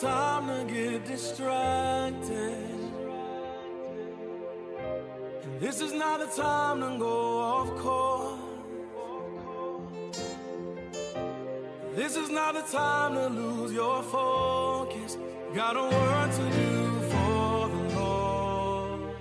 Time to get distracted. And this is not the time to go off course. This is not the time to lose your focus. Got a work to do.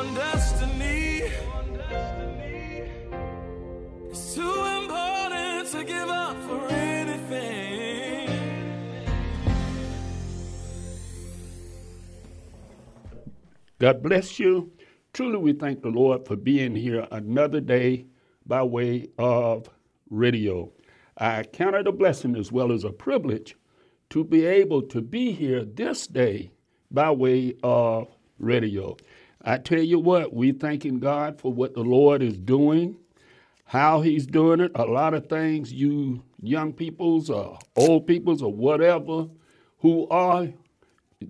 Your destiny is too important to give up for anything. God bless you. Truly, we thank the Lord for being here another day by way of radio. I count it a blessing as well as a privilege to be able to be here this day by way of radio. I tell you what, we thanking God for what the Lord is doing, how He's doing it. A lot of things you young peoples or old peoples or whatever who are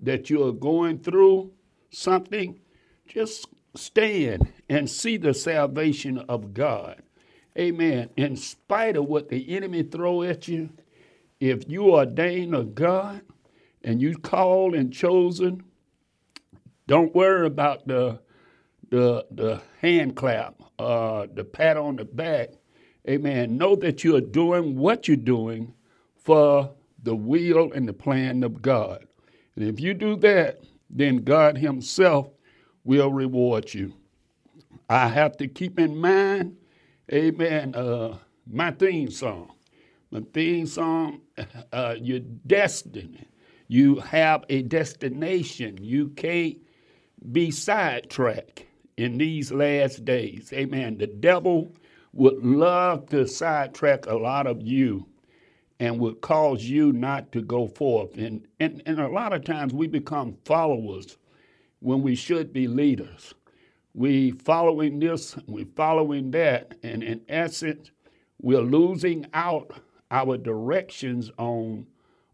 that you are going through something, just stand and see the salvation of God. Amen. In spite of what the enemy throw at you, if you are ordained of God and you called and chosen, don't worry about the the the hand clap, uh, the pat on the back. Amen. Know that you are doing what you're doing for the will and the plan of God. And if you do that, then God Himself will reward you. I have to keep in mind, amen, uh, my theme song. My theme song, uh, your destiny. You have a destination. You can't be sidetracked in these last days. Amen. The devil would love to sidetrack a lot of you and would cause you not to go forth. And, and, and a lot of times we become followers when we should be leaders. We following this, we following that, and in essence, we're losing out our directions on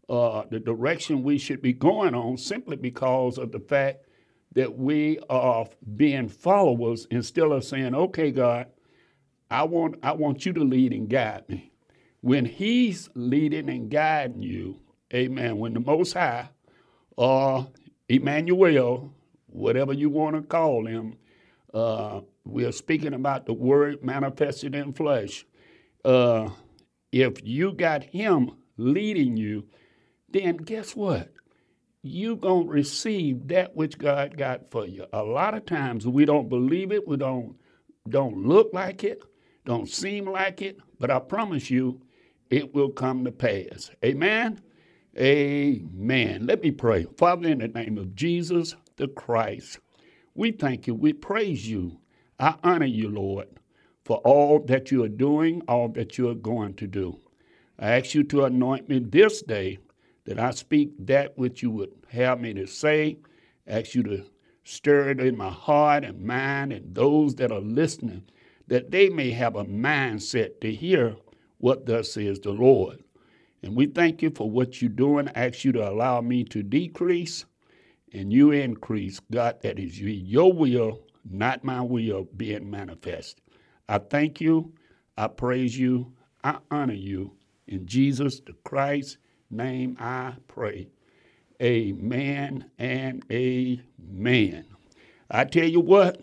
uh, the direction we should be going on simply because of the fact that we are being followers instead of saying, "Okay, God, I want I want you to lead and guide me." When He's leading and guiding you, Amen. When the Most High, uh, Emmanuel, whatever you want to call him, uh, we are speaking about the Word manifested in flesh. Uh, if you got Him leading you, then guess what? You gonna receive that which God got for you. A lot of times we don't believe it, we don't don't look like it, don't seem like it, but I promise you, it will come to pass. Amen. Amen. Let me pray. Father, in the name of Jesus the Christ, we thank you. We praise you. I honor you, Lord, for all that you are doing, all that you are going to do. I ask you to anoint me this day that I speak that which you would have me to say. Ask you to stir it in my heart and mind and those that are listening, that they may have a mindset to hear what thus says the Lord. And we thank you for what you're doing. Ask you to allow me to decrease and you increase. God, that is your will, not my will, being manifest. I thank you. I praise you. I honor you. In Jesus the Christ's name I pray. Amen and amen. I tell you what,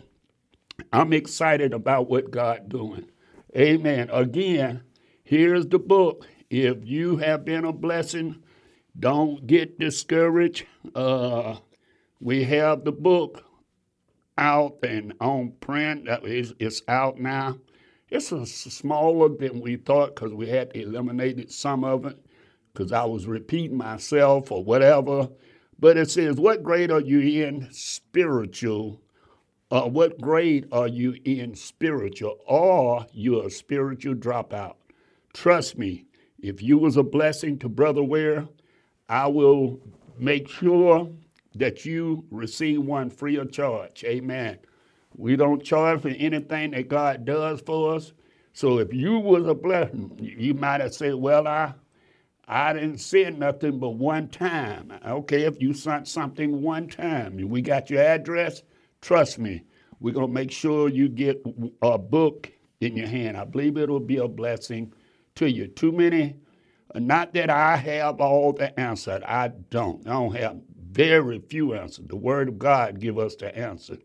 I'm excited about what God doing. Amen. Again, here's the book If you have been a blessing, don't get discouraged. Uh, we have the book out and on print. It's, it's out now. It's a, smaller than we thought because we had eliminated some of it because I was repeating myself or whatever. But it says, What grade are you in spiritual? Uh, what grade are you in spiritual? Or you're a spiritual dropout. Trust me, if you was a blessing to Brother Ware, I will make sure that you receive one free of charge. Amen. We don't charge for anything that God does for us. So if you was a blessing, you might have said, Well, I I didn't say nothing but one time. Okay, if you sent something one time, and we got your address, trust me, we're going to make sure you get a book in your hand. I believe it'll be a blessing to you. Too many, not that I have all the answers. I don't. I don't have very few answers. The Word of God give us the answer.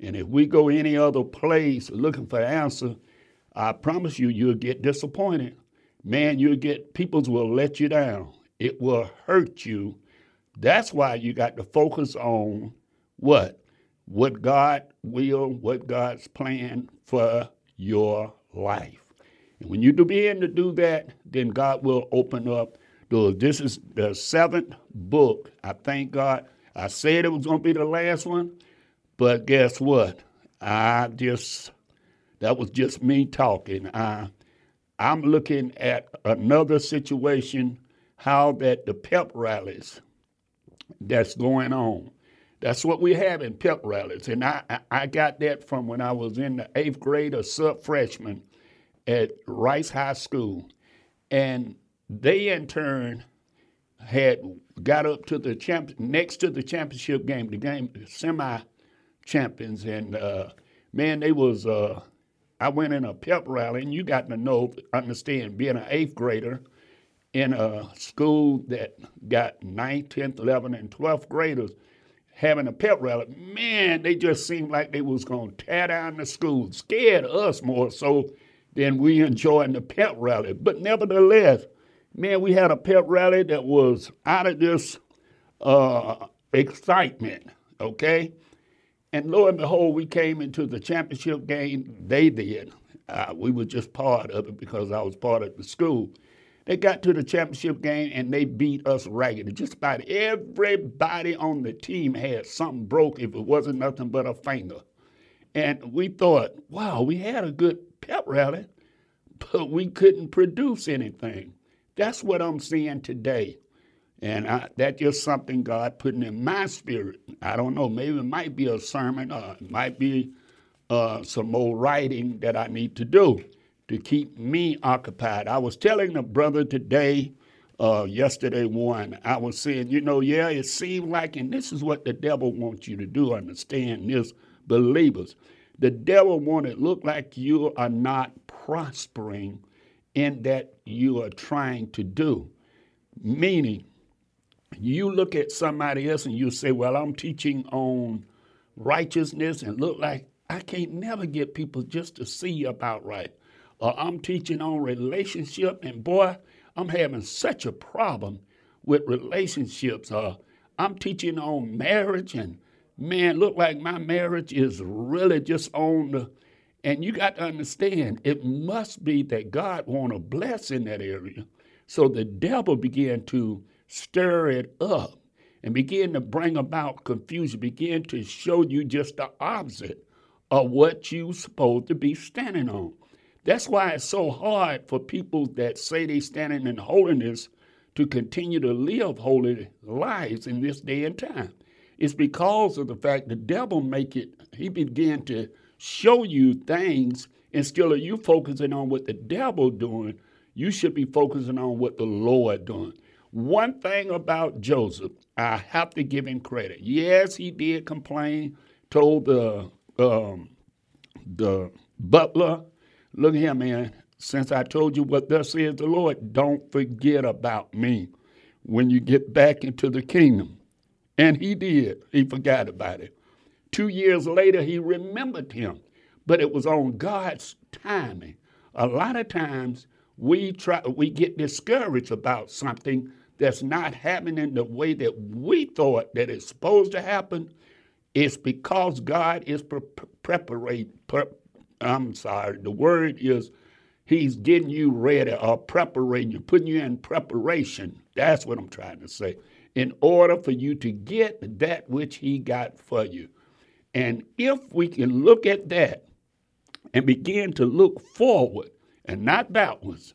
And if we go any other place looking for answer, I promise you, you'll get disappointed man, you'll get peoples will let you down. It will hurt you. That's why you got to focus on what? What God will, what God's plan for your life. And when you begin to do that, then God will open up. This is the seventh book. I thank God. I said it was going to be the last one, but guess what? I just, that was just me talking. I I'm looking at another situation, how that the pep rallies that's going on. That's what we have in pep rallies. And I, I got that from when I was in the eighth grade or sub freshman at Rice High School. And they in turn had got up to the champ next to the championship game, the game semi champions, and uh, man, they was uh, I went in a pep rally, and you got to know, understand, being an eighth grader in a school that got 9th, 10th, 11th, and 12th graders having a pep rally, man, they just seemed like they was going to tear down the school, scared us more so than we enjoying the pep rally. But nevertheless, man, we had a pep rally that was out of this uh, excitement, okay? And lo and behold, we came into the championship game. They did. Uh, we were just part of it because I was part of the school. They got to the championship game and they beat us ragged. Just about everybody on the team had something broke if it wasn't nothing but a finger. And we thought, wow, we had a good pep rally, but we couldn't produce anything. That's what I'm seeing today. And that's just something God putting in my spirit. I don't know, maybe it might be a sermon or it might be uh, some more writing that I need to do to keep me occupied. I was telling a brother today, uh, yesterday one, I was saying, you know, yeah, it seemed like, and this is what the devil wants you to do, understand this, believers. The devil want it look like you are not prospering in that you are trying to do. Meaning, you look at somebody else and you say, Well, I'm teaching on righteousness and look like I can't never get people just to see about right. Or I'm teaching on relationship and boy, I'm having such a problem with relationships. Or I'm teaching on marriage and man, look like my marriage is really just on the and you got to understand it must be that God want to bless in that area. So the devil began to stir it up and begin to bring about confusion, begin to show you just the opposite of what you're supposed to be standing on. That's why it's so hard for people that say they're standing in holiness to continue to live holy lives in this day and time. It's because of the fact the devil make it, he began to show you things instead of you focusing on what the devil doing, you should be focusing on what the Lord doing. One thing about Joseph, I have to give him credit. Yes, he did complain, told the um, the butler, look here, man, since I told you what thus says the Lord, don't forget about me when you get back into the kingdom. And he did. He forgot about it. Two years later, he remembered him, but it was on God's timing. A lot of times, we try we get discouraged about something that's not happening the way that we thought that it's supposed to happen, it's because God is pre- preparing. Pre- I'm sorry, the word is He's getting you ready or preparing you, putting you in preparation. That's what I'm trying to say. In order for you to get that which He got for you. And if we can look at that and begin to look forward and not backwards,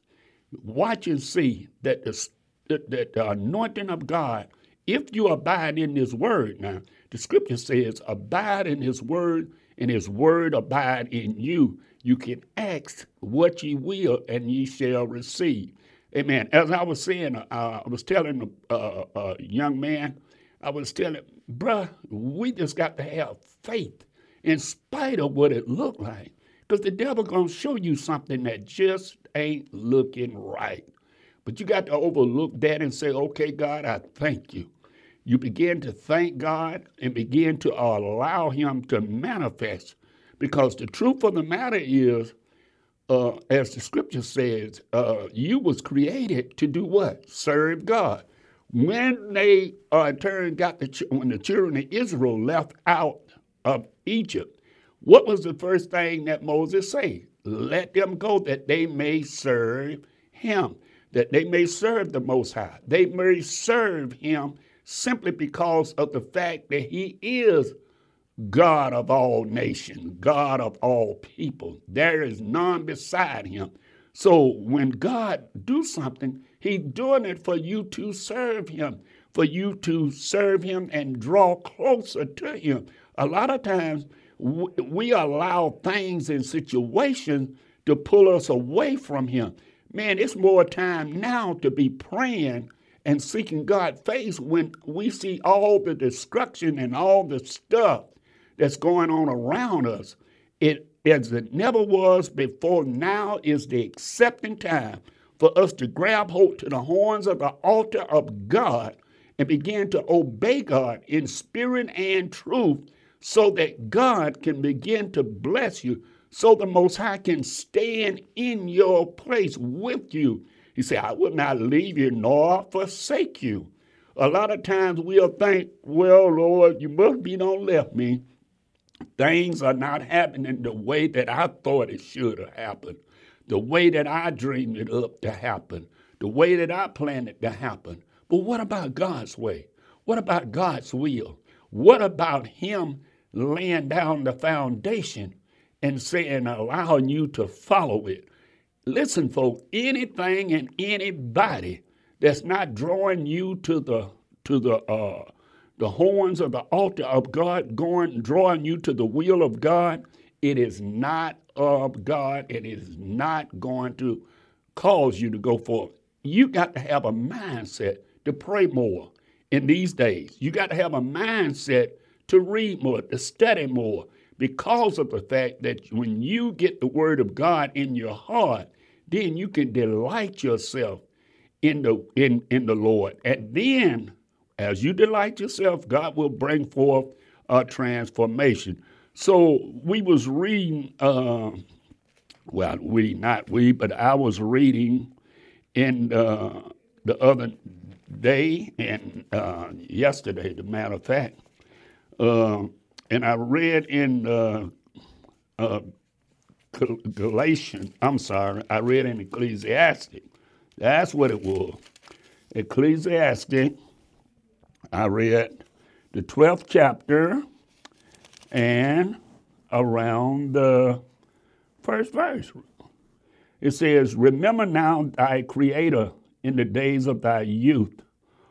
watch and see that the, that the anointing of God, if you abide in His word now, the scripture says, abide in His word, and His word abide in you. You can ask what ye will, and ye shall receive. Amen. As I was saying, uh, I was telling a, uh, a young man, I was telling, bruh, we just got to have faith in spite of what it looked like. Because the devil gonna show you something that just ain't looking right. But you got to overlook that and say, okay, God, I thank you. You begin to thank God and begin to allow Him to manifest. Because the truth of the matter is, uh, as the scripture says, uh, you was created to do what? Serve God. When they uh, turn got the when the children of Israel left out of Egypt, what was the first thing that Moses said? Let them go that they may serve Him, that they may serve the Most High. They may serve Him simply because of the fact that He is God of all nations, God of all people. There is none beside him. So when God do something, he's doing it for you to serve him, for you to serve him and draw closer to him. A lot of times we allow things and situations to pull us away from him. Man, it's more time now to be praying and seeking God's face when we see all the destruction and all the stuff that's going on around us. It as it never was before. Now is the accepting time for us to grab hold to the horns of the altar of God and begin to obey God in spirit and truth so that God can begin to bless you, so the Most High can stand in your place with you. He said, I will not leave you nor forsake you. A lot of times we'll think, well, Lord, you must be don't left me. Things are not happening the way that I thought it should have happened, the way that I dreamed it up to happen, the way that I planned it to happen. But what about God's way? What about God's will? What about Him laying down the foundation and saying, allowing you to follow it? Listen, folks, anything and anybody that's not drawing you to the to the uh, the horns of the altar of God, going, drawing you to the will of God, it is not of God. It is not going to cause you to go forward. You got to have a mindset to pray more in these days. You got to have a mindset to read more, to study more, because of the fact that when you get the word of God in your heart, then you can delight yourself in the in, in the Lord. And then as you delight yourself, God will bring forth a transformation. So we was reading, uh, well, we not we, but I was reading in uh, the other day and uh, yesterday, the matter of fact, uh, and I read in uh, uh, Galatians. I'm sorry, I read in Ecclesiastic. That's what it was. Ecclesiastic I read the 12th chapter and around the first verse. It says, Remember now thy Creator in the days of thy youth,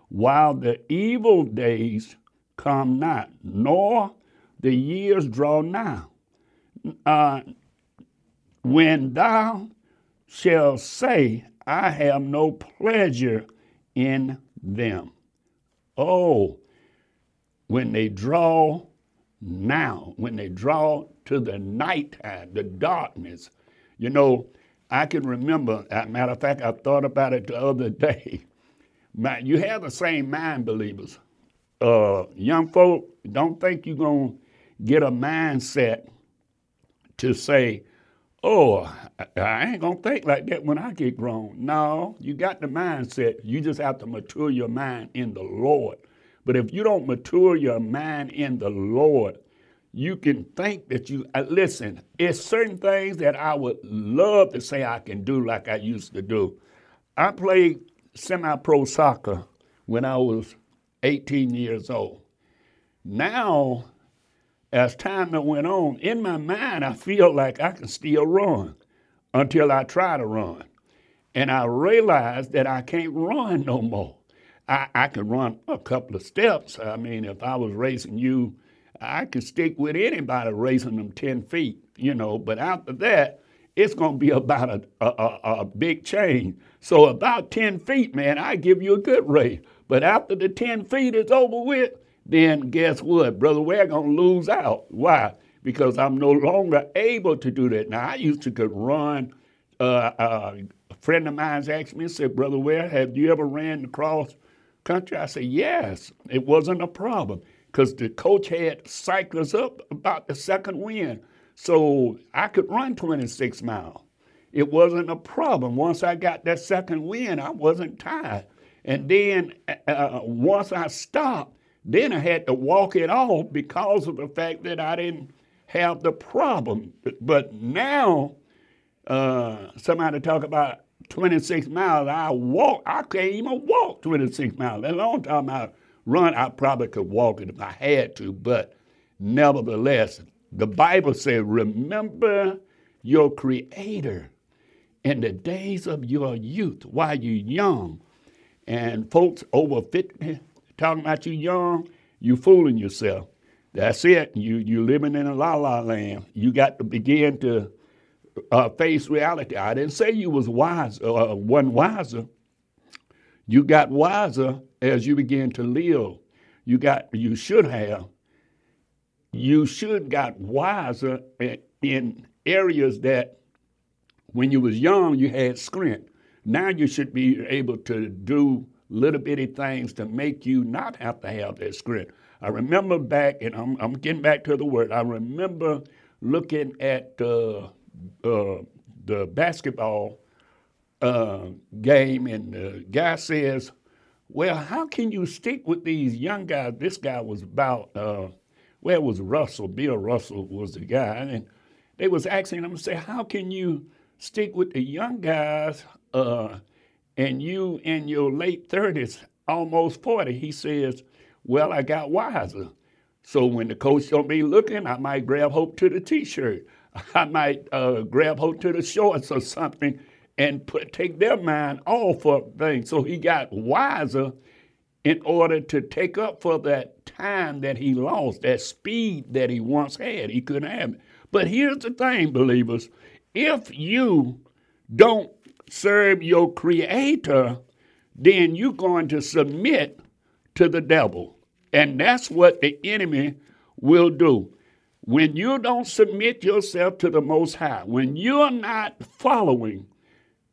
while the evil days come not, nor the years draw nigh. Uh, when thou shalt say, I have no pleasure in them. Oh, when they draw now, when they draw to the nighttime, the darkness, you know, I can remember, matter of fact, I thought about it the other day. You have the same mind, believers. Uh, young folk, don't think you're going to get a mindset to say, oh, I ain't gonna think like that when I get grown. No, you got the mindset. You just have to mature your mind in the Lord. But if you don't mature your mind in the Lord, you can think that you uh, listen. It's certain things that I would love to say I can do like I used to do. I played semi-pro soccer when I was 18 years old. Now as time went on, in my mind, I feel like I can still run until I try to run. And I realized that I can't run no more. I, I can run a couple of steps. I mean, if I was racing you, I could stick with anybody racing them 10 feet, you know, but after that, it's going to be about a, a, a, a big change. So about 10 feet, man, I give you a good race. But after the 10 feet is over with, then guess what? Brother, we're going to lose out. Why? Because I'm no longer able to do that. Now, I used to could run. Uh, uh, a friend of mine asked me, said, Brother Ware, have you ever ran across country? I said, yes. It wasn't a problem because the coach had cyclists up about the second wind. So I could run 26 miles. It wasn't a problem. Once I got that second wind, I wasn't tired. And then uh, uh once I stopped, then I had to walk it off because of the fact that I didn't have the problem. But now, uh, somebody talk about 26 miles. I walk, I can't even walk 26 miles. Let long time I run. I probably could walk it if I had to, but nevertheless, the Bible says, remember your Creator in the days of your youth while you're young. And folks over 50, talking about you young, you fooling yourself. That's it. You you living in a la la land. You got to begin to uh, face reality. I didn't say you was wise, uh, one wiser. You got wiser as you begin to live. You got you should have. You should got wiser in areas that when you was young you had strength. Now you should be able to do little bitty things to make you not have to have that script. I remember back, and I'm, I'm getting back to the word, I remember looking at uh, uh, the basketball uh, game, and the guy says, Well, how can you stick with these young guys? This guy was about, uh, well, it was Russell, Bill Russell was the guy, and they was asking him, to say, How can you stick with the young guys? Uh, and you in your late 30s, almost 40, he says, Well, I got wiser. So when the coach don't be looking, I might grab hope to the t-shirt. I might uh, grab hope to the shorts or something and put take their mind off of things. So he got wiser in order to take up for that time that he lost, that speed that he once had. He couldn't have it. But here's the thing, believers. If you don't serve your creator, then you're going to submit to the devil. And that's what the enemy will do. When you don't submit yourself to the Most High, when you're not following,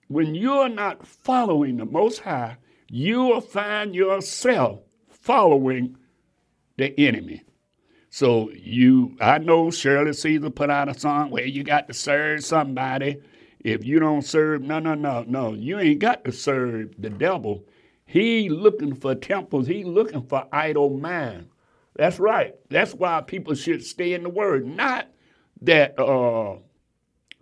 when you're not following the Most High, you will find yourself following the enemy. So you, I know Shirley Caesar put out a song where you got to serve somebody if you don't serve, no, no, no, no. You ain't got to serve the devil. He looking for temples. He looking for idle mind. That's right. That's why people should stay in the Word. Not that uh,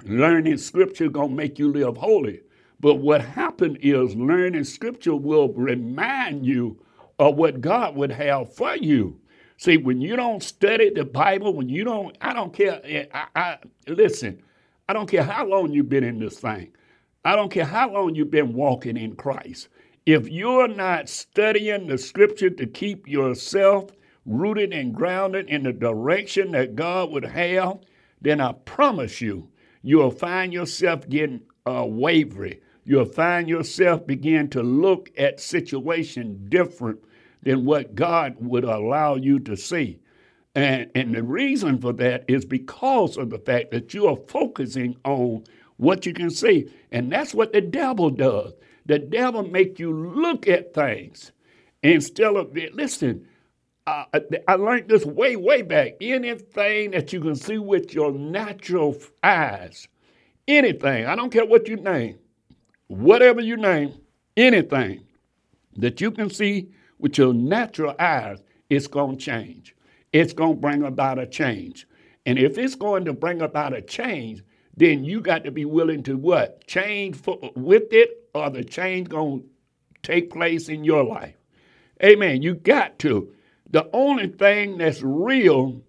learning Scripture gonna make you live holy, but what happened is learning Scripture will remind you of what God would have for you. See, when you don't study the Bible, when you don't, I don't care. I, I listen. I don't care how long you've been in this thing. I don't care how long you've been walking in Christ. If you're not studying the scripture to keep yourself rooted and grounded in the direction that God would have, then I promise you, you'll find yourself getting uh, wavery. You'll find yourself begin to look at situation different than what God would allow you to see. And, and the reason for that is because of the fact that you are focusing on what you can see. And that's what the devil does. The devil make you look at things instead of, listen, uh, I learned this way, way back. Anything that you can see with your natural eyes, anything, I don't care what you name, whatever you name, anything that you can see with your natural eyes, it's going to change. It's going to bring about a change. And if it's going to bring about a change, then you got to be willing to what? Change for, with it, or the change going to take place in your life. Amen. You got to. The only thing that's real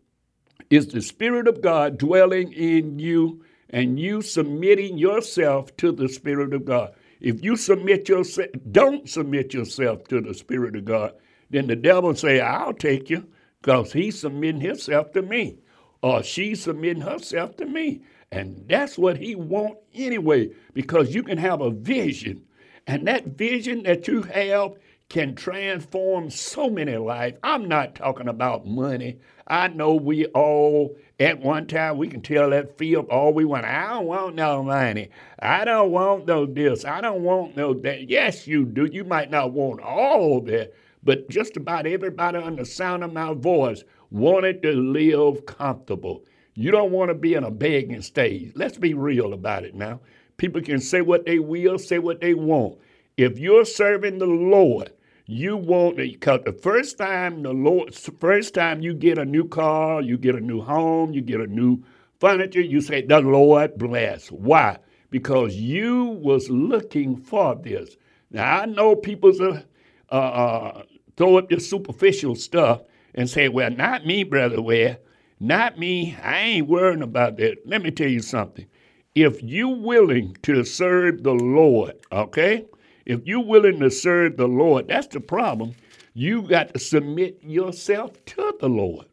is the Spirit of God dwelling in you and you submitting yourself to the Spirit of God. If you submit yourself, don't submit yourself to the Spirit of God, then the devil say, I'll take you because he's submitting himself to me or she's submitting herself to me. And that's what he want anyway, because you can have a vision. And that vision that you have can transform so many lives. I'm not talking about money. I know we all, at one time, we can tell that field all we want. I don't want no money. I don't want no this. I don't want no that. Yes, you do. You might not want all of it, but just about everybody on the sound of my voice wanted to live comfortable. You don't want to be in a begging stage. Let's be real about it now. People can say what they will, say what they want. If you're serving the Lord, you want because the first time the Lord, first time you get a new car, you get a new home, you get a new furniture, you say the Lord bless. Why? Because you was looking for this. Now I know people's uh, uh, throw up this superficial stuff and say, "Well, not me, brother. Ware, not me. I ain't worrying about that." Let me tell you something. If you willing to serve the Lord, okay, if you're willing to serve the Lord, that's the problem. You got to submit yourself to the Lord.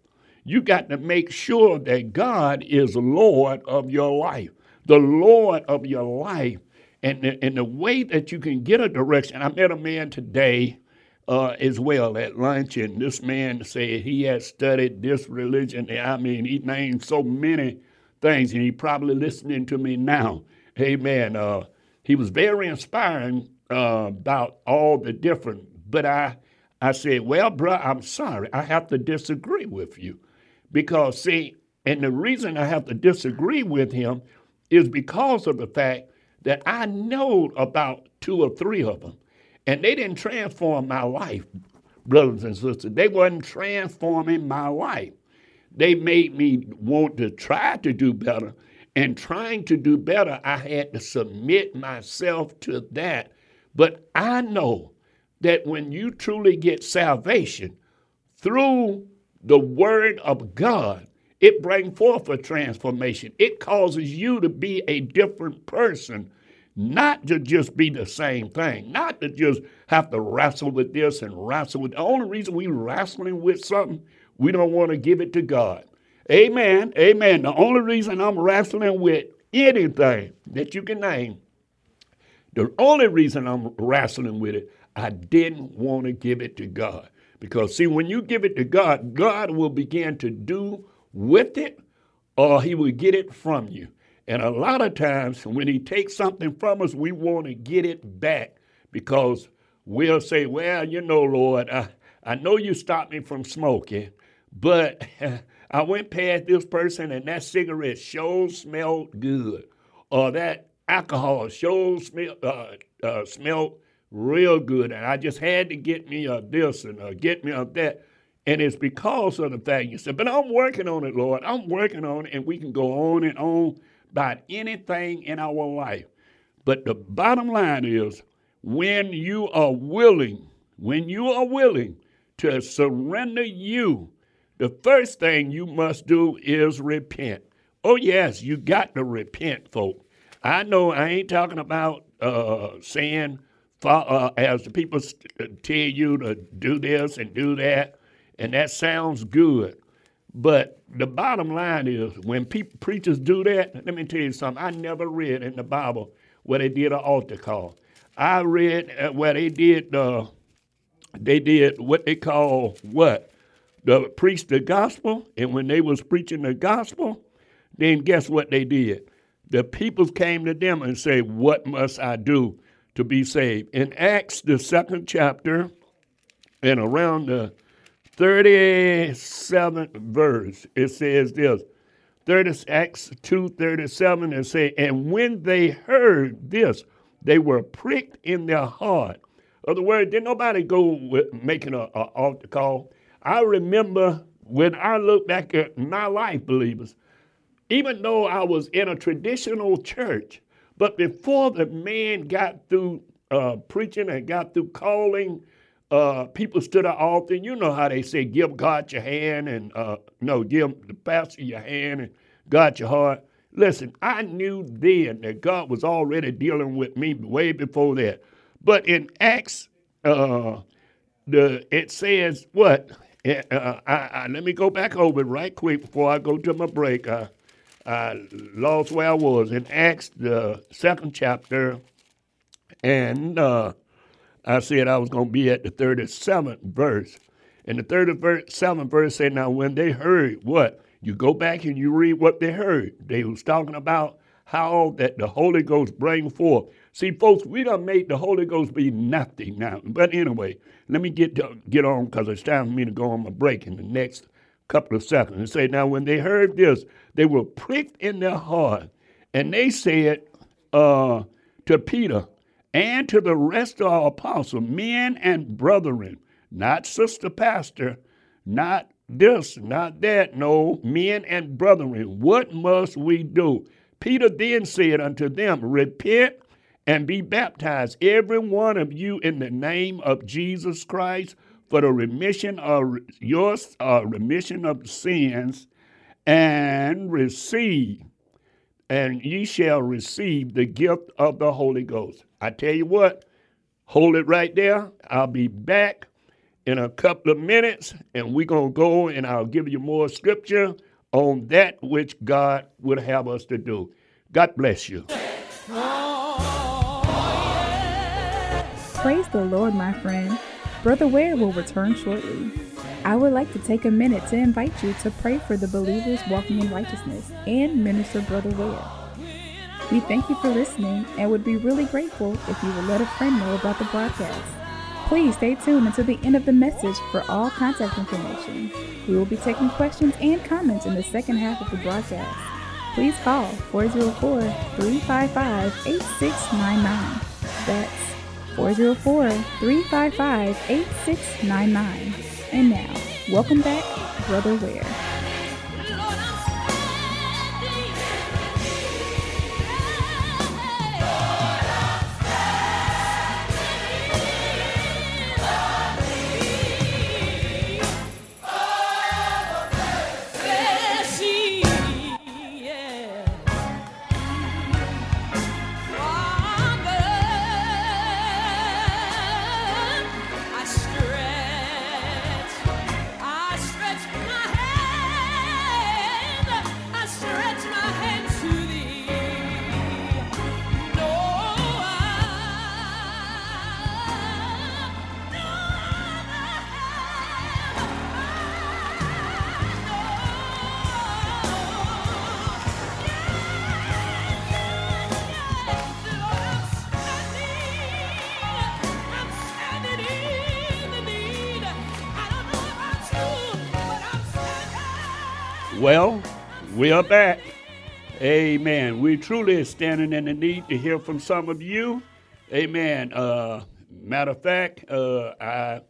You got to make sure that God is Lord of your life, the Lord of your life. And the, and the way that you can get a direction, I met a man today uh, as well at lunch, and this man said he had studied this religion. I mean, he named so many things, and he probably listening to me now. Amen. Uh, he was very inspiring uh, about all the different, but I, I said, well, bro, I'm sorry. I have to disagree with you. Because, see, and the reason I have to disagree with him is because of the fact that I know about two or three of them, and they didn't transform my life, brothers and sisters. They wasn't transforming my life. They made me want to try to do better. And trying to do better, I had to submit myself to that but I know that when you truly get salvation through the Word of God, it brings forth a transformation. It causes you to be a different person, not to just be the same thing, not to just have to wrestle with this and wrestle with. The only reason we wrestling with something, we don't want to give it to God. Amen. Amen. The only reason I'm wrestling with anything that you can name the only reason I'm wrestling with it, I didn't want to give it to God. Because, see, when you give it to God, God will begin to do with it or He will get it from you. And a lot of times, when He takes something from us, we want to get it back because we'll say, Well, you know, Lord, I, I know you stopped me from smoking, but I went past this person and that cigarette sure smelled good. Or that alcohol sure smell, uh, uh, smelled real good. And I just had to get me a this and uh, get me a that. And it's because of the fact you said, but I'm working on it, Lord. I'm working on it. And we can go on and on about anything in our life. But the bottom line is when you are willing, when you are willing to surrender you, the first thing you must do is repent. Oh, yes, you got to repent, folks. I know I ain't talking about uh, saying, uh, as the people uh, tell you to do this and do that, and that sounds good. But the bottom line is, when preachers do that, let me tell you something. I never read in the Bible where they did an altar call. I read uh, where they did uh, they did what they call what the preach the gospel, and when they was preaching the gospel, then guess what they did? the people came to them and say, What must I do to be saved? In Acts, the second chapter, and around the 37th verse, it says this 30, Acts 2 37, and say, And when they heard this, they were pricked in their heart. Other words, did nobody go making an altar call? I remember when I look back at my life, believers, even though I was in a traditional church, but before the man got through uh, preaching and got through calling, uh, people stood up often. You know how they say, give God your hand and, uh, no, give the pastor your hand and God your heart. Listen, I knew then that God was already dealing with me way before that. But in Acts, uh, the it says what? Uh, I, I, let me go back over it right quick before I go to my break. I, I lost where I was in Acts, the second chapter, and uh, I said I was going to be at the 37th verse. And the 37th verse said, Now, when they heard what? You go back and you read what they heard. They was talking about how that the Holy Ghost bring forth. See, folks, we don't make the Holy Ghost be nothing now. But anyway, let me get to, get on because it's time for me to go on my break in the next couple of seconds. And say, now when they heard this, they were pricked in their heart, and they said uh, to Peter and to the rest of our apostles, men and brethren, not sister pastor, not this, not that, no, men and brethren, what must we do? Peter then said unto them, Repent and be baptized, every one of you, in the name of Jesus Christ, for the remission of your uh, remission of sins, and receive, and ye shall receive the gift of the Holy Ghost. I tell you what, hold it right there. I'll be back in a couple of minutes, and we're going to go and I'll give you more scripture on that which God would have us to do. God bless you. Praise the Lord, my friend. Brother Ware will return shortly. I would like to take a minute to invite you to pray for the believers walking in righteousness and minister Brother Ware. We thank you for listening and would be really grateful if you would let a friend know about the broadcast. Please stay tuned until the end of the message for all contact information. We will be taking questions and comments in the second half of the broadcast. Please call 404 355 8699. That's 404 355 8699. And now, welcome back, Brother Ware. We are back. Amen. We truly are standing in the need to hear from some of you. Amen. Uh, matter of fact, uh, I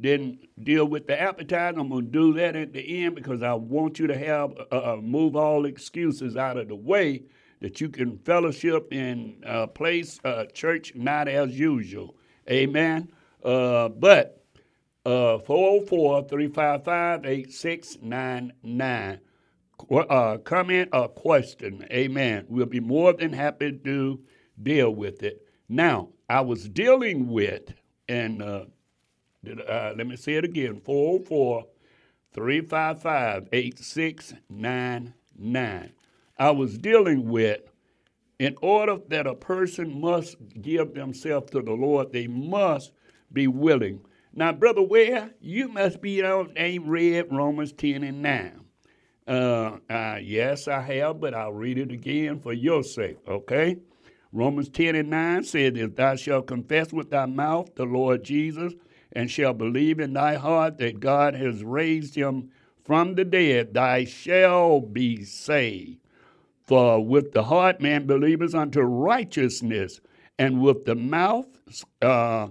didn't deal with the appetite. I'm going to do that at the end because I want you to have uh, uh, move all excuses out of the way that you can fellowship in a place, uh, church, not as usual. Amen. Uh, but uh, 404 355 8699 uh, comment or question, amen, we'll be more than happy to deal with it. Now, I was dealing with, and uh, uh, let me say it again 404 355 8699. I was dealing with, in order that a person must give themselves to the Lord, they must be willing. Now, Brother Ware, you must be on, ain't read Romans 10 and 9. Uh, uh, yes, I have, but I'll read it again for your sake, okay? Romans 10 and 9 said, If thou shalt confess with thy mouth the Lord Jesus, and shall believe in thy heart that God has raised him from the dead, thou shalt be saved. For with the heart man believeth unto righteousness, and with the mouth, uh,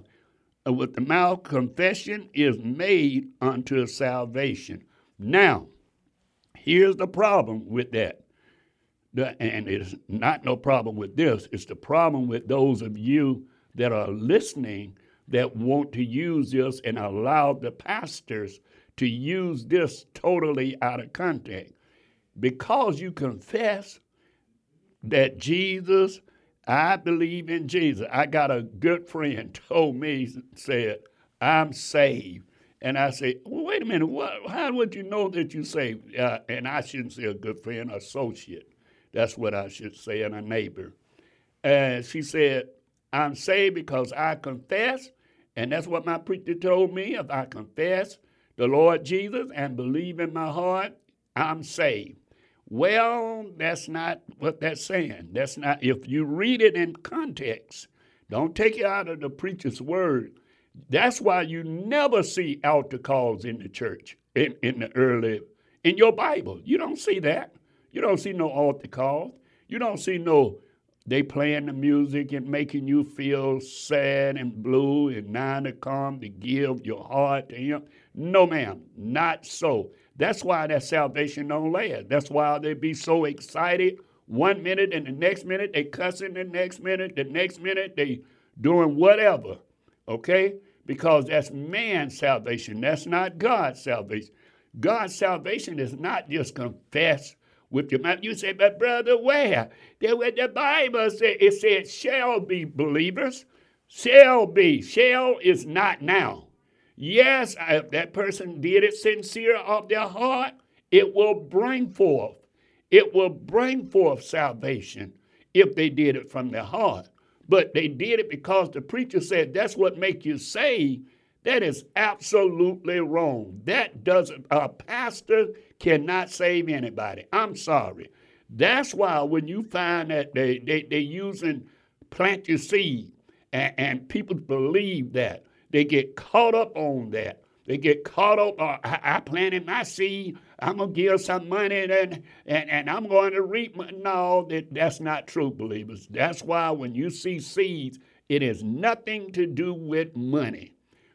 with the mouth confession is made unto salvation. Now, here's the problem with that. The, and it's not no problem with this, it's the problem with those of you that are listening that want to use this and allow the pastors to use this totally out of context. Because you confess that Jesus, I believe in Jesus. I got a good friend told me, said, I'm saved. And I say, well, wait a minute, what, how would you know that you saved? Uh, and I shouldn't say a good friend, associate. That's what I should say, and a neighbor. And she said, I'm saved because I confess, and that's what my preacher told me. If I confess the Lord Jesus and believe in my heart, I'm saved. Well, that's not what that's saying. That's not, if you read it in context, don't take it out of the preacher's word. That's why you never see altar calls in the church in, in the early, in your Bible. You don't see that. You don't see no altar calls. You don't see no they playing the music and making you feel sad and blue and now to come to give your heart to him. No, ma'am, not so. That's why that salvation don't last. That's why they be so excited one minute and the next minute they cussing the next minute, the next minute they doing whatever. Okay? Because that's man's salvation. That's not God's salvation. God's salvation is not just confess with your mouth. You say, but brother, where? There where the Bible said it said shall be believers. Shall be. Shall is not now. Yes, if that person did it sincere of their heart, it will bring forth. It will bring forth salvation if they did it from their heart. But they did it because the preacher said that's what make you saved. That is absolutely wrong. That doesn't, a pastor cannot save anybody. I'm sorry. That's why when you find that they, they, they're using plant your seed and, and people believe that, they get caught up on that. They get caught up. Uh, I, I, planted my seed. I'm gonna give some money and and, and I'm going to reap. No, that, that's not true, believers. That's why when you see seeds, it has nothing to do with money.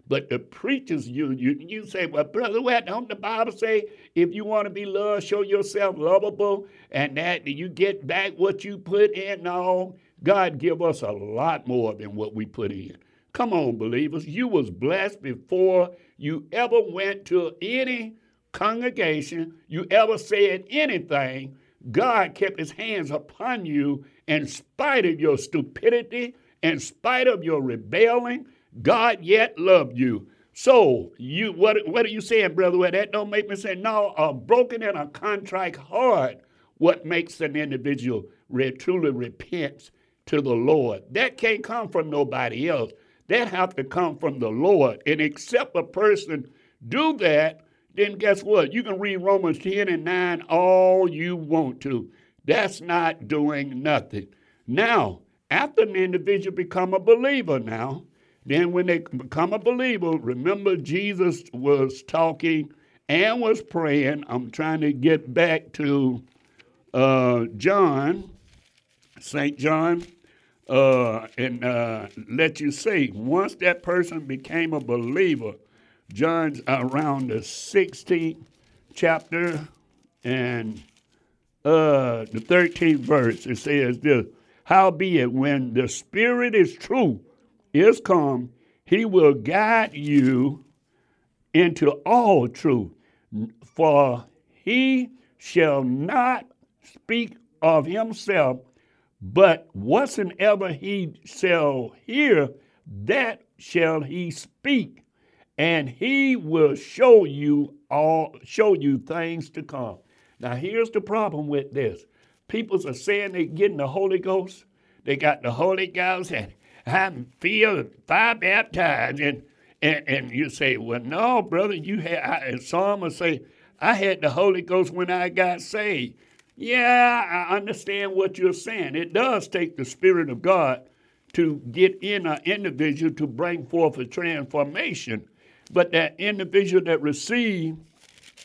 But the preachers, you you you say, well, brother, what don't the Bible say if you want to be loved, show yourself lovable, and that you get back what you put in? No, God give us a lot more than what we put in. Come on, believers. You was blessed before you ever went to any congregation, you ever said anything. God kept his hands upon you in spite of your stupidity, in spite of your rebelling. God yet loved you. So you what what are you saying, brother? Well, that don't make me say no. A broken and a contrite heart, what makes an individual re- truly repent to the Lord. That can't come from nobody else. That have to come from the Lord. And except a person do that, then guess what? You can read Romans 10 and 9 all you want to. That's not doing nothing. Now, after an individual become a believer now, then when they become a believer, remember Jesus was talking and was praying. I'm trying to get back to uh, John, St. John uh, and uh, let you see, once that person became a believer, John's around the 16th chapter and uh, the 13th verse, it says this Howbeit, when the Spirit is true, is come, he will guide you into all truth. For he shall not speak of himself, but whatsoever he shall hear, that shall he speak, and he will show you all show you things to come. Now here's the problem with this. People are saying they're getting the Holy Ghost. They got the Holy Ghost and I feel fire baptized. And, and and you say, well, no, brother, you had I, and some will say, I had the Holy Ghost when I got saved. Yeah, I understand what you're saying. It does take the Spirit of God to get in an individual to bring forth a transformation. But that individual that received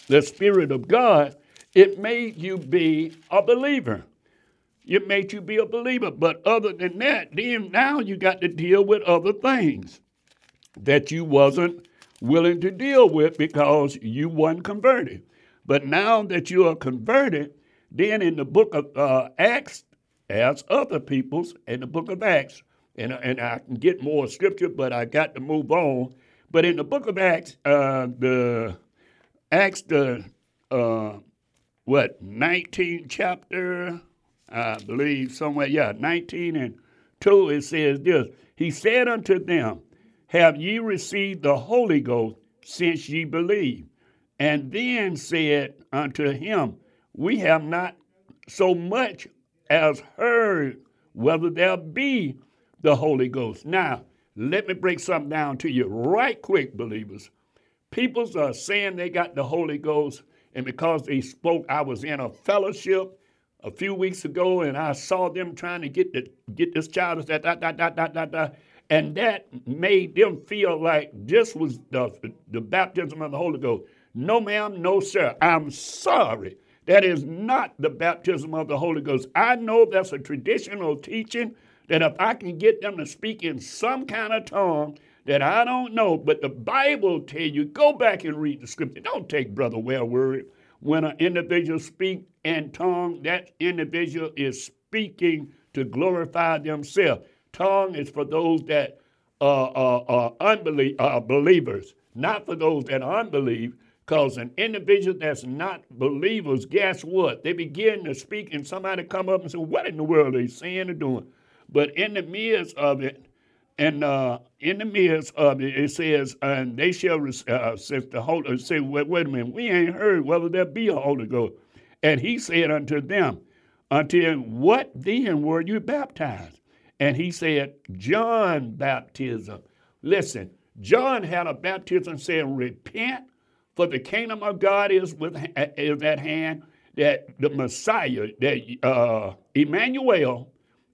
the Spirit of God, it made you be a believer. It made you be a believer. But other than that, then now you got to deal with other things that you wasn't willing to deal with because you weren't converted. But now that you are converted, then in the book of uh, Acts, as other peoples in the book of Acts, and, and I can get more scripture, but I got to move on. But in the book of Acts, uh, the Acts the uh, what 19 chapter, I believe somewhere, yeah, 19 and 2, it says this. He said unto them, Have ye received the Holy Ghost since ye believe? And then said unto him, We have not so much as heard whether there be the Holy Ghost. Now, let me break something down to you right quick, believers. People are saying they got the Holy Ghost, and because they spoke, I was in a fellowship a few weeks ago, and I saw them trying to get the get this child da da da da da da da, and that made them feel like this was the the baptism of the Holy Ghost. No, ma'am, no, sir. I'm sorry. That is not the baptism of the Holy Ghost. I know that's a traditional teaching that if I can get them to speak in some kind of tongue that I don't know, but the Bible tell you, go back and read the scripture. Don't take Brother Ware word. When an individual speak in tongue, that individual is speaking to glorify themselves. Tongue is for those that are, are, are unbelie- are believers, not for those that are unbelievers. Because an individual that's not believers, guess what? They begin to speak, and somebody come up and say, What in the world are they saying or doing? But in the midst of it, and uh, in the midst of it, it says, and they shall, uh, says the Holy, say, wait, wait a minute, we ain't heard whether there be a Holy Ghost. And he said unto them, until what then were you baptized? And he said, John baptism. Listen, John had a baptism saying, repent for the kingdom of God is with is at hand. That the Messiah, that uh, Emmanuel,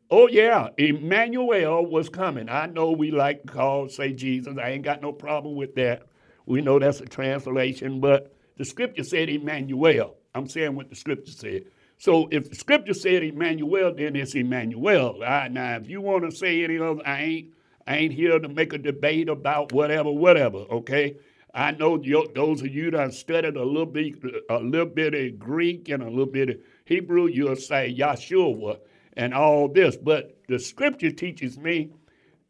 oh yeah, Emmanuel was coming. I know we like to call say Jesus. I ain't got no problem with that. We know that's a translation, but the scripture said Emmanuel. I'm saying what the scripture said. So if the scripture said Emmanuel, then it's Emmanuel. Right, now, if you want to say any other, I ain't I ain't here to make a debate about whatever, whatever. Okay. I know those of you that studied a little bit, a little bit of Greek and a little bit of Hebrew, you'll say Yahshua and all this. But the scripture teaches me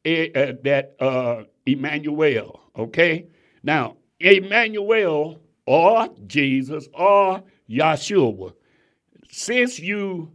it, uh, that uh, Emmanuel. Okay, now Emmanuel or Jesus or Yahshua. Since you,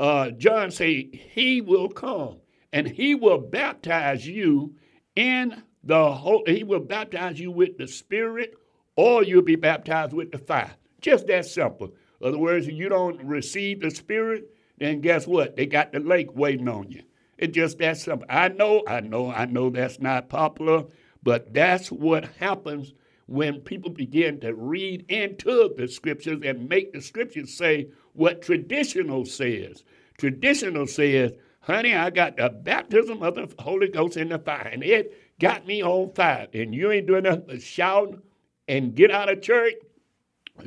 uh, John say, he will come and he will baptize you in the whole, he will baptize you with the Spirit, or you'll be baptized with the fire. Just that simple. In other words, if you don't receive the Spirit, then guess what? They got the lake waiting on you. It's just that simple. I know, I know, I know that's not popular, but that's what happens when people begin to read into the scriptures and make the scriptures say what traditional says. Traditional says, honey, I got the baptism of the Holy Ghost in the fire. And it got me on fire, and you ain't doing nothing but shouting and get out of church,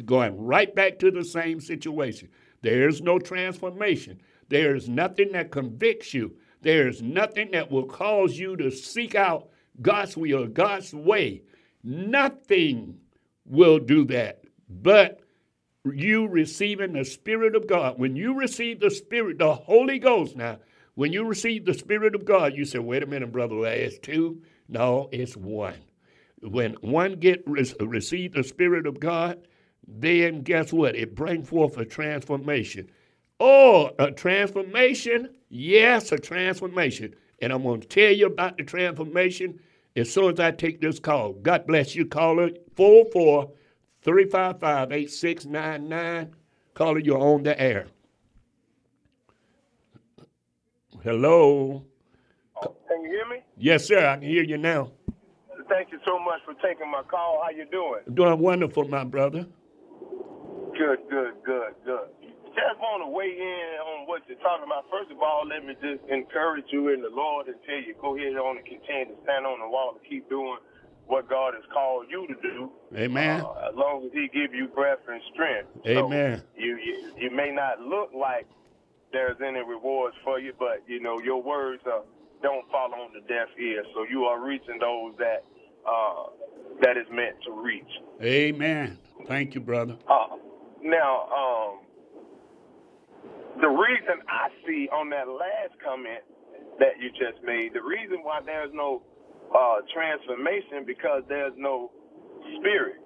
going right back to the same situation. There's no transformation. There's nothing that convicts you. There's nothing that will cause you to seek out God's will, God's way. Nothing will do that. But you receiving the Spirit of God. When you receive the Spirit, the Holy Ghost now, when you receive the Spirit of God, you say, wait a minute, brother, it's two. No, it's one. When one get receive the Spirit of God, then guess what? It brings forth a transformation. Oh, a transformation? Yes, a transformation. And I'm going to tell you about the transformation as soon as I take this call. God bless you, caller. 44 355 8699. Caller, you're on the air. Hello. Can you hear me? Yes, sir. I can hear you now. Thank you so much for taking my call. How you doing? Doing wonderful, my brother. Good, good, good, good. Just want to weigh in on what you're talking about. First of all, let me just encourage you in the Lord and tell you go ahead on and continue to stand on the wall and keep doing what God has called you to do. Amen. Uh, as long as He give you breath and strength. Amen. So you, you you may not look like there's any rewards for you, but you know your words uh, don't fall on the deaf ear. So you are reaching those that uh, that is meant to reach. Amen. Thank you, brother. Uh, now, um, the reason I see on that last comment that you just made, the reason why there's no uh, transformation because there's no spirit.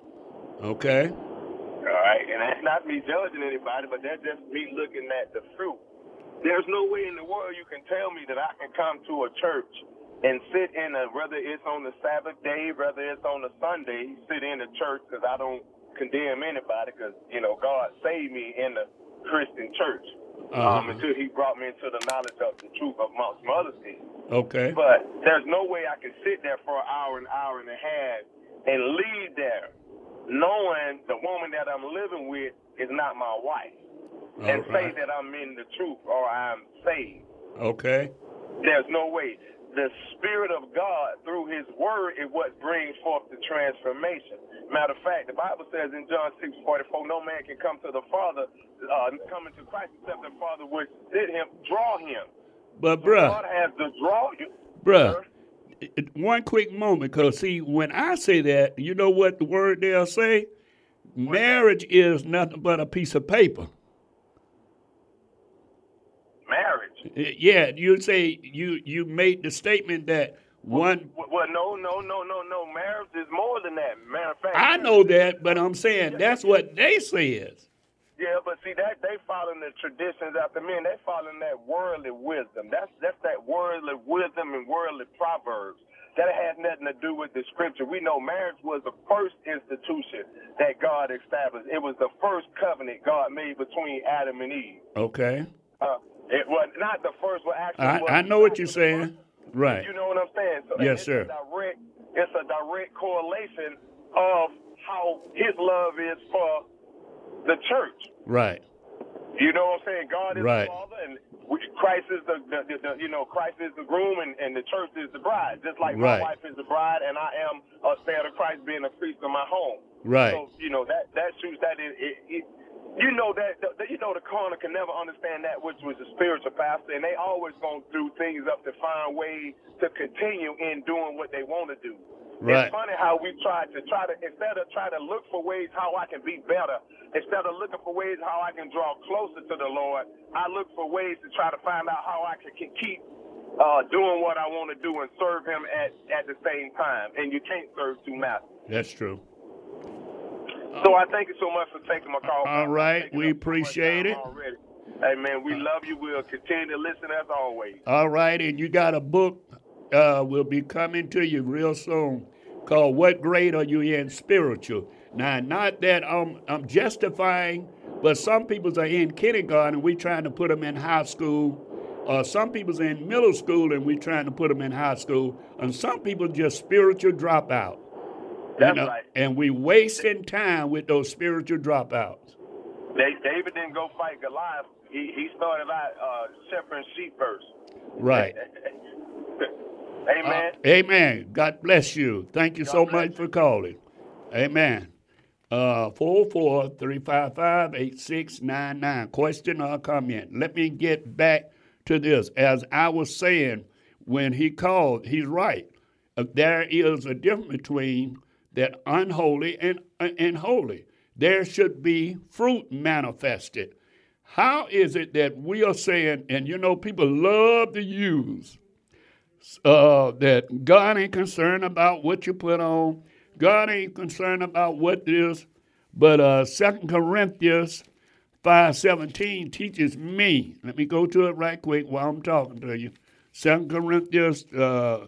Okay. All right, and that's not me judging anybody, but that's just me looking at the fruit. There's no way in the world you can tell me that I can come to a church and sit in a whether it's on the Sabbath day, whether it's on a Sunday, sit in a church because I don't condemn anybody because you know God saved me in the Christian church Uh-huh. um, until He brought me into the knowledge of the truth amongst some other things. Okay. But there's no way I can sit there for an hour, an hour and a half, and leave there knowing the woman that I'm living with is not my wife, and All say that I'm in the truth or I'm saved. Okay. There's no way. The Spirit of God, through His Word, is what brings forth the transformation. Matter of fact, the Bible says in John 6 44, no man can come to the Father, uh, come into Christ except the Father which did him, draw him. But, God bruh, has to draw you. bruh, sir. one quick moment, because see, when I say that, you know what the word they'll say? Marriage is nothing but a piece of paper. Marriage. Uh, Yeah, you say you you made the statement that one. Well, well, no, no, no, no, no. Marriage is more than that. Matter of fact, I know that, but I'm saying that's what they says. Yeah, but see that they following the traditions after men. They following that worldly wisdom. That's that's that worldly wisdom and worldly proverbs. That has nothing to do with the scripture. We know marriage was the first institution that God established. It was the first covenant God made between Adam and Eve. Okay, Uh, it was not the first, but actually, I, I know what you're saying. Right. You know what I'm saying? So Yes, it's sir. A direct, it's a direct correlation of how His love is for the church. Right. You know what I'm saying? God is Right. the Father, and Christ is the, the, the, the, you know, Christ is the groom, and, and the church is the bride. Just like Right. my wife is the bride, and I am a stand of Christ, being a priest in my home. Right. So you know that that shows that it, it, it you know that, you know the carnal can never understand that which was the spiritual pastor, and they always gonna do things up to find ways to continue in doing what they want to do. Right. It's funny how we try to try to instead of try to look for ways how I can be better, instead of looking for ways how I can draw closer to the Lord, I look for ways to try to find out how I can, can keep uh, doing what I want to do and serve Him at at the same time. And you can't serve two masters. That's true. So I thank you so much for taking my call. All right, we up so much appreciate it. Already. Hey man, we love you. We'll continue to listen as always. All right, and you got a book uh, will be coming to you real soon called "What Grade Are You in Spiritual?" Now, not that I'm I'm justifying, but some people's are in kindergarten. And we're trying to put them in high school. Uh, some people's in middle school, and we're trying to put them in high school. And some people just spiritual dropout. That's you know, right. And we wasting time with those spiritual dropouts. Da- David didn't go fight Goliath. He he started out uh, shepherding sheep first. Right. Amen. Uh, amen. God bless you. Thank you so bless much for calling. Amen. Uh, 443558699. Question or comment? Let me get back to this. As I was saying, when he called, he's right. Uh, there is a difference between that unholy and, uh, and holy. There should be fruit manifested. How is it that we are saying, and you know, people love to use uh, that God ain't concerned about what you put on. God ain't concerned about what this. But uh, 2 Corinthians 5.17 teaches me. Let me go to it right quick while I'm talking to you. 2 Corinthians uh,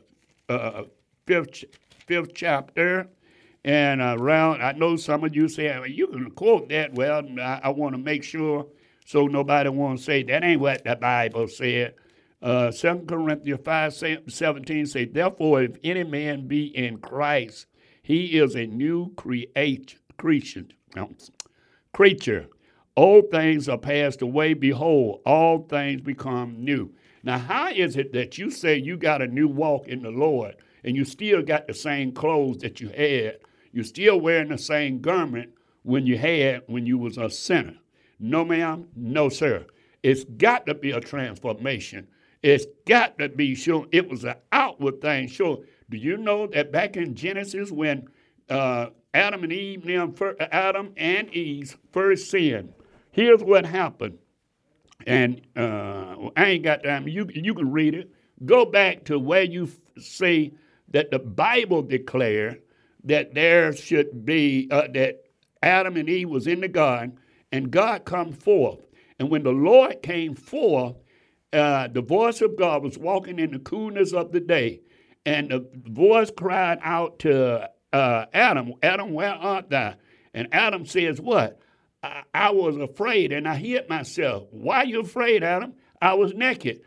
uh, fifth, fifth chapter. And around, I know some of you say, well, you can quote that. Well, I, I want to make sure so nobody won't say that ain't what the Bible said. Uh, 2 Corinthians 5 say- 17 say, Therefore, if any man be in Christ, he is a new create, creation, um, creature. Old things are passed away. Behold, all things become new. Now, how is it that you say you got a new walk in the Lord and you still got the same clothes that you had. You're still wearing the same garment when you had when you was a sinner. No, ma'am. No, sir. It's got to be a transformation. It's got to be shown. It was an outward thing. Sure. Do you know that back in Genesis, when uh, Adam and Eve, them, Adam and Eve first sinned, here's what happened. And uh, I ain't got time. You you can read it. Go back to where you see that the Bible declared that there should be uh, that Adam and Eve was in the garden, and God come forth. And when the Lord came forth, uh, the voice of God was walking in the coolness of the day, and the voice cried out to uh, Adam, Adam, where art thou? And Adam says, What? I, I was afraid and I hid myself. Why you afraid, Adam? I was naked.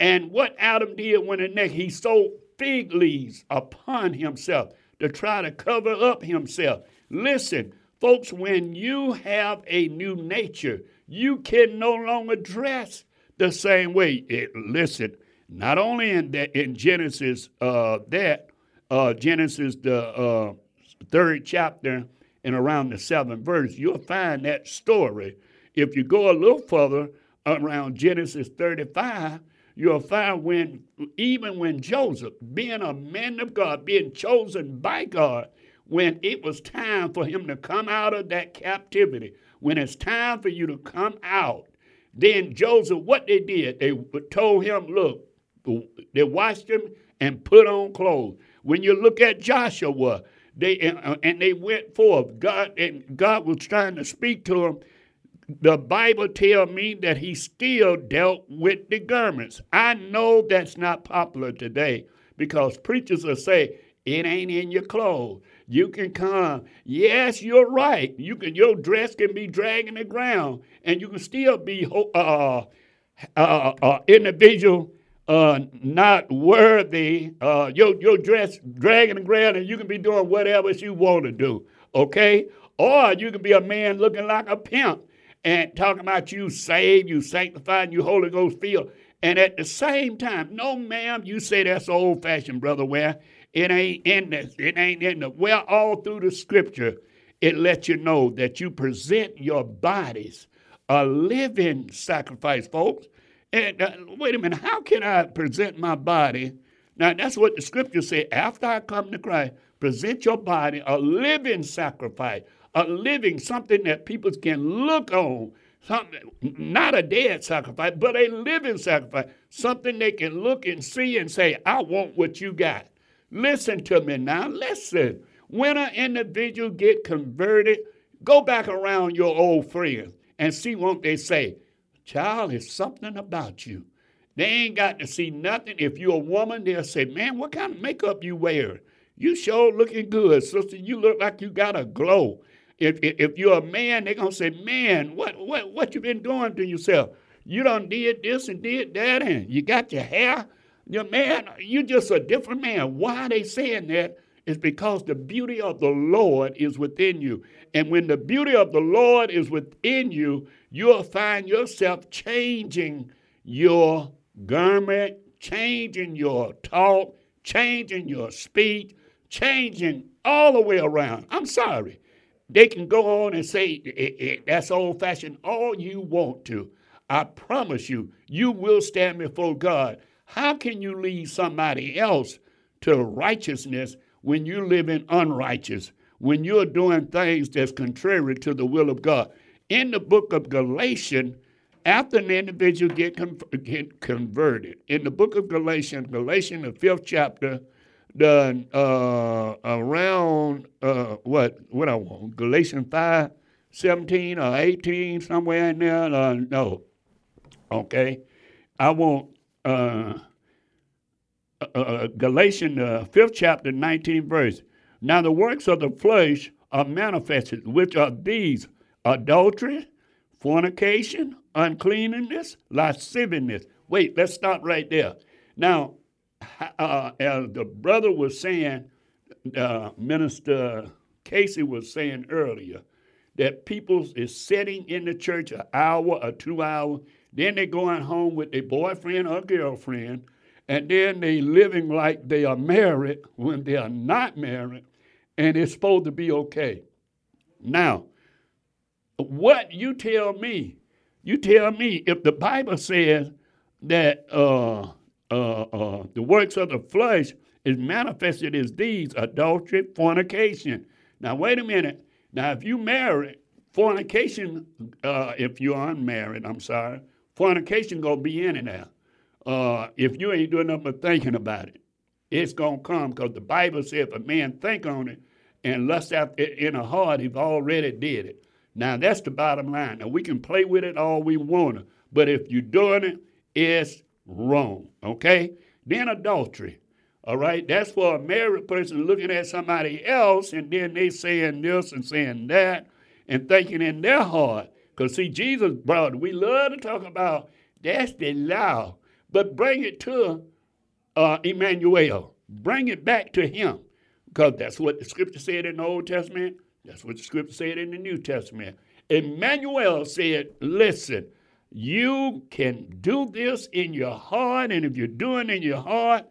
And what Adam did when he naked, he sewed fig leaves upon himself to try to cover up himself. Listen, folks, when you have a new nature, you can no longer dress the same way. It, listen, not only in that in Genesis uh, that uh, Genesis the uh, third chapter and around the seventh verse, you'll find that story. If you go a little further around Genesis 35, you'll find when even when Joseph, being a man of God, being chosen by God, when it was time for him to come out of that captivity, when it's time for you to come out, then Joseph, what they did, they told him, look, they washed him and put on clothes. When you look at Joshua, they and, they went forth. God and God was trying to speak to him the Bible tell me that he still dealt with the garments. I know that's not popular today because preachers will say, it ain't in your clothes. You can come. Yes, you're right. You can your dress can be dragging the ground, and you can still be uh, uh, uh, individual uh, not worthy. Uh, your your dress dragging the ground, and you can be doing whatever you want to do. Okay, or you can be a man looking like a pimp and talking about you saved, you sanctified, you Holy Ghost filled. And at the same time, no, ma'am, you say that's old fashioned, brother. Where it ain't in the, it ain't in the, well, all through the scripture, it lets you know that you present your bodies a living sacrifice, folks. And uh, wait a minute, how can I present my body? Now, that's what the scripture say. After I come to Christ, present your body a living sacrifice, a living, something that people can look on, something not a dead sacrifice, but a living sacrifice, something they can look and see and say, I want what you got. Listen to me now, listen. When an individual get converted, go back around your old friends and see what they say. Child, it's something about you. They ain't got to see nothing. If you're a woman, they'll say, Man, what kind of makeup you wear? You sure looking good, sister. You look like you got a glow. If, if, if you're a man, they're gonna say, "Man, what what what you been doing to yourself? You done did this and did that, and you got your hair. Your man, you just a different man. Why they saying that? It's because the beauty of the Lord is within you. And when the beauty of the Lord is within you, you'll find yourself changing your garment, changing your talk, changing your speech, changing all the way around. I'm sorry. They can go on and say that's old fashioned all you want to. I promise you, you will stand before God. How can you lead somebody else to righteousness when you live in unrighteous, when you're doing things that's contrary to the will of God? In the book of Galatians, after an individual get, con- get converted, in the book of Galatians, Galatians, the fifth chapter, the uh, around uh, what what I want Galatians 5, 17 or 18, somewhere in there. Uh, no. Okay. I want uh, uh, uh Galatians, uh, 5th chapter, 19 verse. Now the works of the flesh are manifested, which are these adultery, fornication, uncleanness, lasciviousness. Wait, let's stop right there. Now, uh, as the brother was saying, uh, Minister Casey was saying earlier, that people is sitting in the church an hour or two hours, then they're going home with their boyfriend or girlfriend, and then they living like they are married when they are not married, and it's supposed to be okay. Now, what you tell me, you tell me if the Bible says that uh, uh, uh, the works of the flesh is manifested as these adultery, fornication. Now, wait a minute. Now, if you marry, fornication, uh, if you're unmarried, I'm sorry, fornication going to be in there. Uh, if you ain't doing nothing but thinking about it, it's going to come because the Bible says if a man think on it and lust after it in a heart, he's already did it. Now, that's the bottom line. Now, we can play with it all we want to, but if you're doing it, it's wrong, okay? Then adultery, all right? That's for a married person looking at somebody else and then they saying this and saying that and thinking in their heart. Because, see, Jesus brought, we love to talk about that's the law, but bring it to uh, Emmanuel. Bring it back to him. Because that's what the scripture said in the Old Testament. That's what the scripture said in the New Testament. Emmanuel said, listen, you can do this in your heart, and if you're doing in your heart,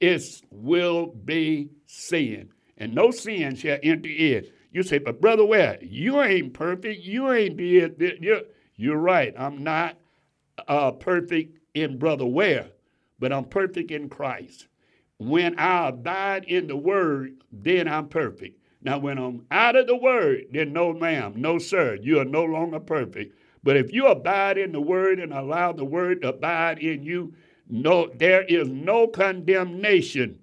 it will be sin. And no sin shall enter in. You say, but brother, where? You ain't perfect. You ain't did. You're, you're right. I'm not uh, perfect in brother where, but I'm perfect in Christ. When I abide in the word, then I'm perfect. Now, when I'm out of the word, then no, ma'am, no, sir, you are no longer perfect. But if you abide in the word and allow the word to abide in you, no, there is no condemnation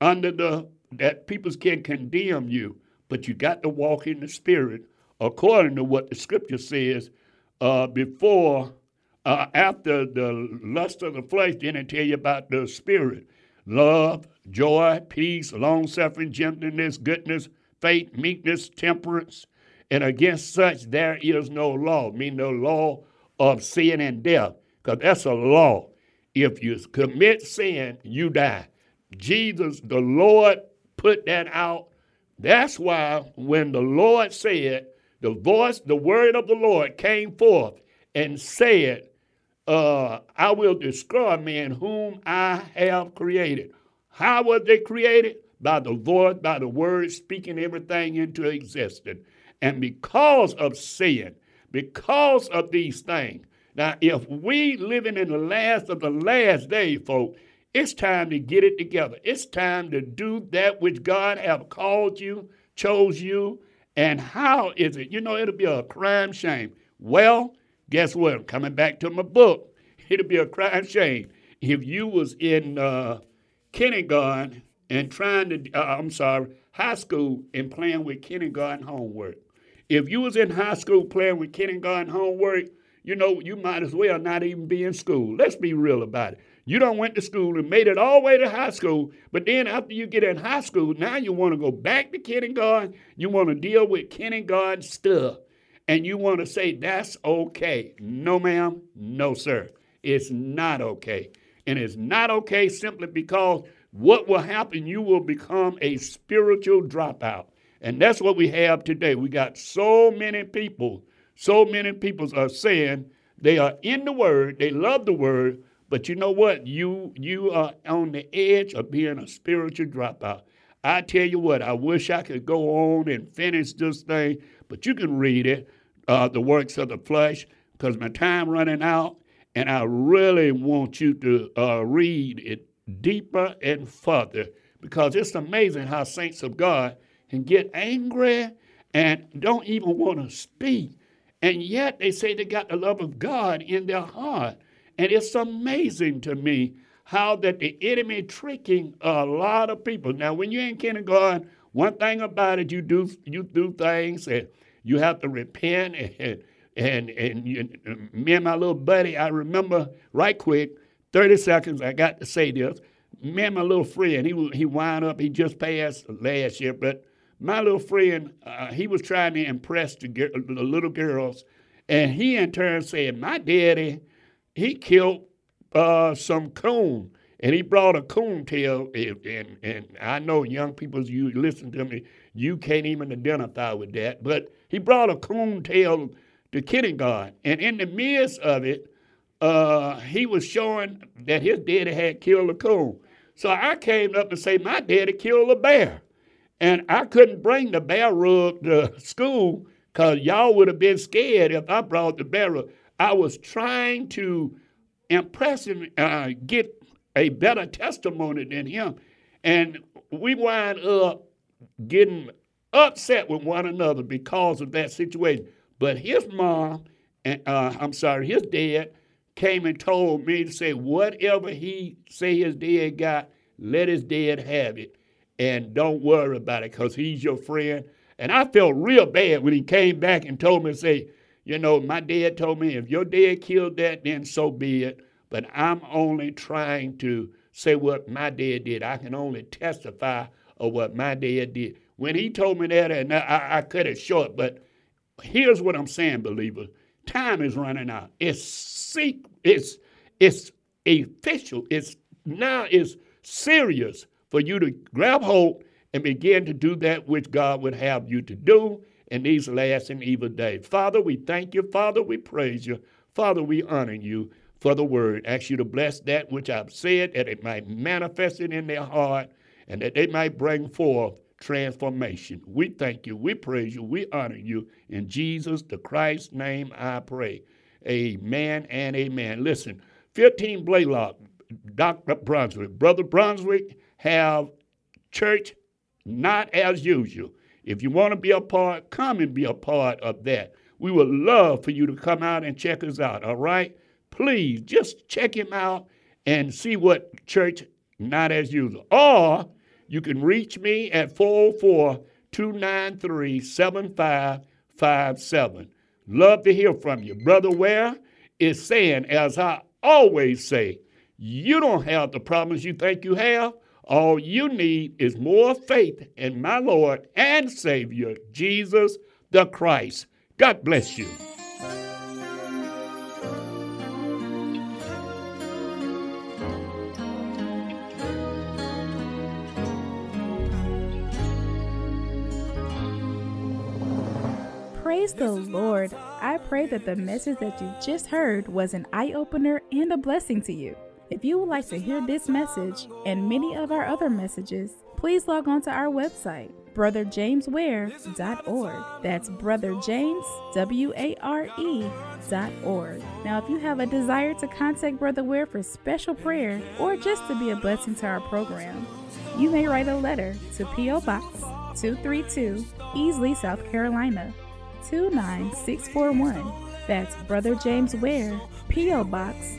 under the that people can condemn you. But you got to walk in the spirit according to what the scripture says uh, before, uh, after the lust of the flesh, then it tell you about the spirit. Love, joy, peace, long suffering, gentleness, goodness, faith, meekness, temperance, and against such there is no law, mean no law of sin and death, because that's a law. If you commit sin, you die. Jesus, the Lord, put that out. That's why when the Lord said, the voice, the word of the Lord came forth and said, uh, I will destroy men whom I have created. How was they created? By the voice, by the word, speaking everything into existence. And because of sin, because of these things, now if we living in the last of the last day, folks, it's time to get it together. It's time to do that which God have called you, chose you, and how is it? You know, it'll be a crime shame. Well, guess what? Coming back to my book. It'll be a crime shame if you was in uh, kindergarten and trying to, uh, I'm sorry, high school and playing with kindergarten homework. If you was in high school playing with kindergarten homework, you know, you might as well not even be in school. Let's be real about it. You don't went to school and made it all the way to high school, but then after you get in high school, now you want to go back to kindergarten. You want to deal with kindergarten stuff. And you want to say that's okay. No, ma'am. No, sir. It's not okay. And it's not okay simply because what will happen, you will become a spiritual dropout. And that's what we have today. We got so many people, so many people are saying they are in the word, they love the word, but you know what? You you are on the edge of being a spiritual dropout. I tell you what, I wish I could go on and finish this thing, but you can read it, uh, the works of the flesh, because my time running out, and I really want you to uh, read it deeper and further, because it's amazing how saints of God and get angry and don't even want to speak. And yet they say they got the love of God in their heart. And it's amazing to me how that the enemy tricking a lot of people. Now, when you're in kindergarten, one thing about it, you do you do things and you have to repent and and and you, me and my little buddy, I remember right quick, 30 seconds, I got to say this. Me and my little friend, he he wound up, he just passed last year, but my little friend, uh, he was trying to impress the, the, little girls, and he in turn said, "My daddy, he killed uh, some coon, and he brought a coon tail." And, and, and I know young people, you listen to me, you can't even identify with that, but he brought a coon tail to kindergarten, and in the midst of it, uh, he was showing that his daddy had killed a coon. So I came up and said, My daddy killed a bear. And I couldn't bring the bear rug to school because y'all would have been scared if I brought the bear rug. I was trying to impress him, uh, get a better testimony than him. And we wind up getting upset with one another because of that situation. But his mom, and uh, I'm sorry, his dad came and told me to say whatever he say his dad got, let his dad have it, and don't worry about it because he's your friend. And I felt real bad when he came back and told me, say, you know, my dad told me if your dad killed that, then so be it. But I'm only trying to say what my dad did. I can only testify of what my dad did. When he told me that, and I, I cut it short, but here's what I'm saying, believers. Time is running out. It's seek, it's it's official. It's now it's serious for you to grab hold and begin to do that which God would have you to do in these last and evil days. Father, we thank you. Father, we praise you. Father, we honor you for the word. Ask you to bless that which I've said, that it might manifest it in their heart, and that they might bring forth transformation. We thank you, we praise you, we honor you. In Jesus the Christ's name I pray. Amen and amen. Listen, 15 Blaylock, Dr. Brunswick. Brother Brunswick have church not as usual. If you want to be a part, come and be a part of that. We would love for you to come out and check us out, all right? please just check him out and see what church not as usual. Or you can reach me at 404 293 7557. Love to hear from you. Brother Ware is saying, as I always say, you don't have the problems you think you have. All you need is more faith in my Lord and Savior, Jesus the Christ. God bless you. Praise the Lord. I pray that the message that you just heard was an eye opener and a blessing to you. If you would like to hear this message and many of our other messages, please log on to our website, brotherjamesware.org. That's Brother James, W A R E dot org. Now, if you have a desire to contact Brother Ware for special prayer or just to be a blessing to our program, you may write a letter to P.O. Box 232, Easley, South Carolina 29641. That's Brother James Ware, P.O. Box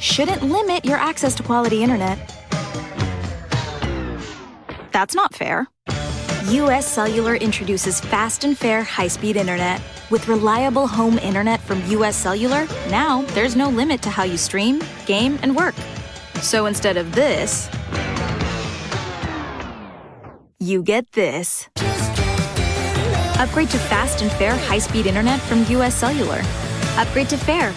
shouldn't limit your access to quality internet. That's not fair. US Cellular introduces fast and fair high speed internet. With reliable home internet from US Cellular, now there's no limit to how you stream, game, and work. So instead of this, you get this. Upgrade to fast and fair high speed internet from US Cellular. Upgrade to fair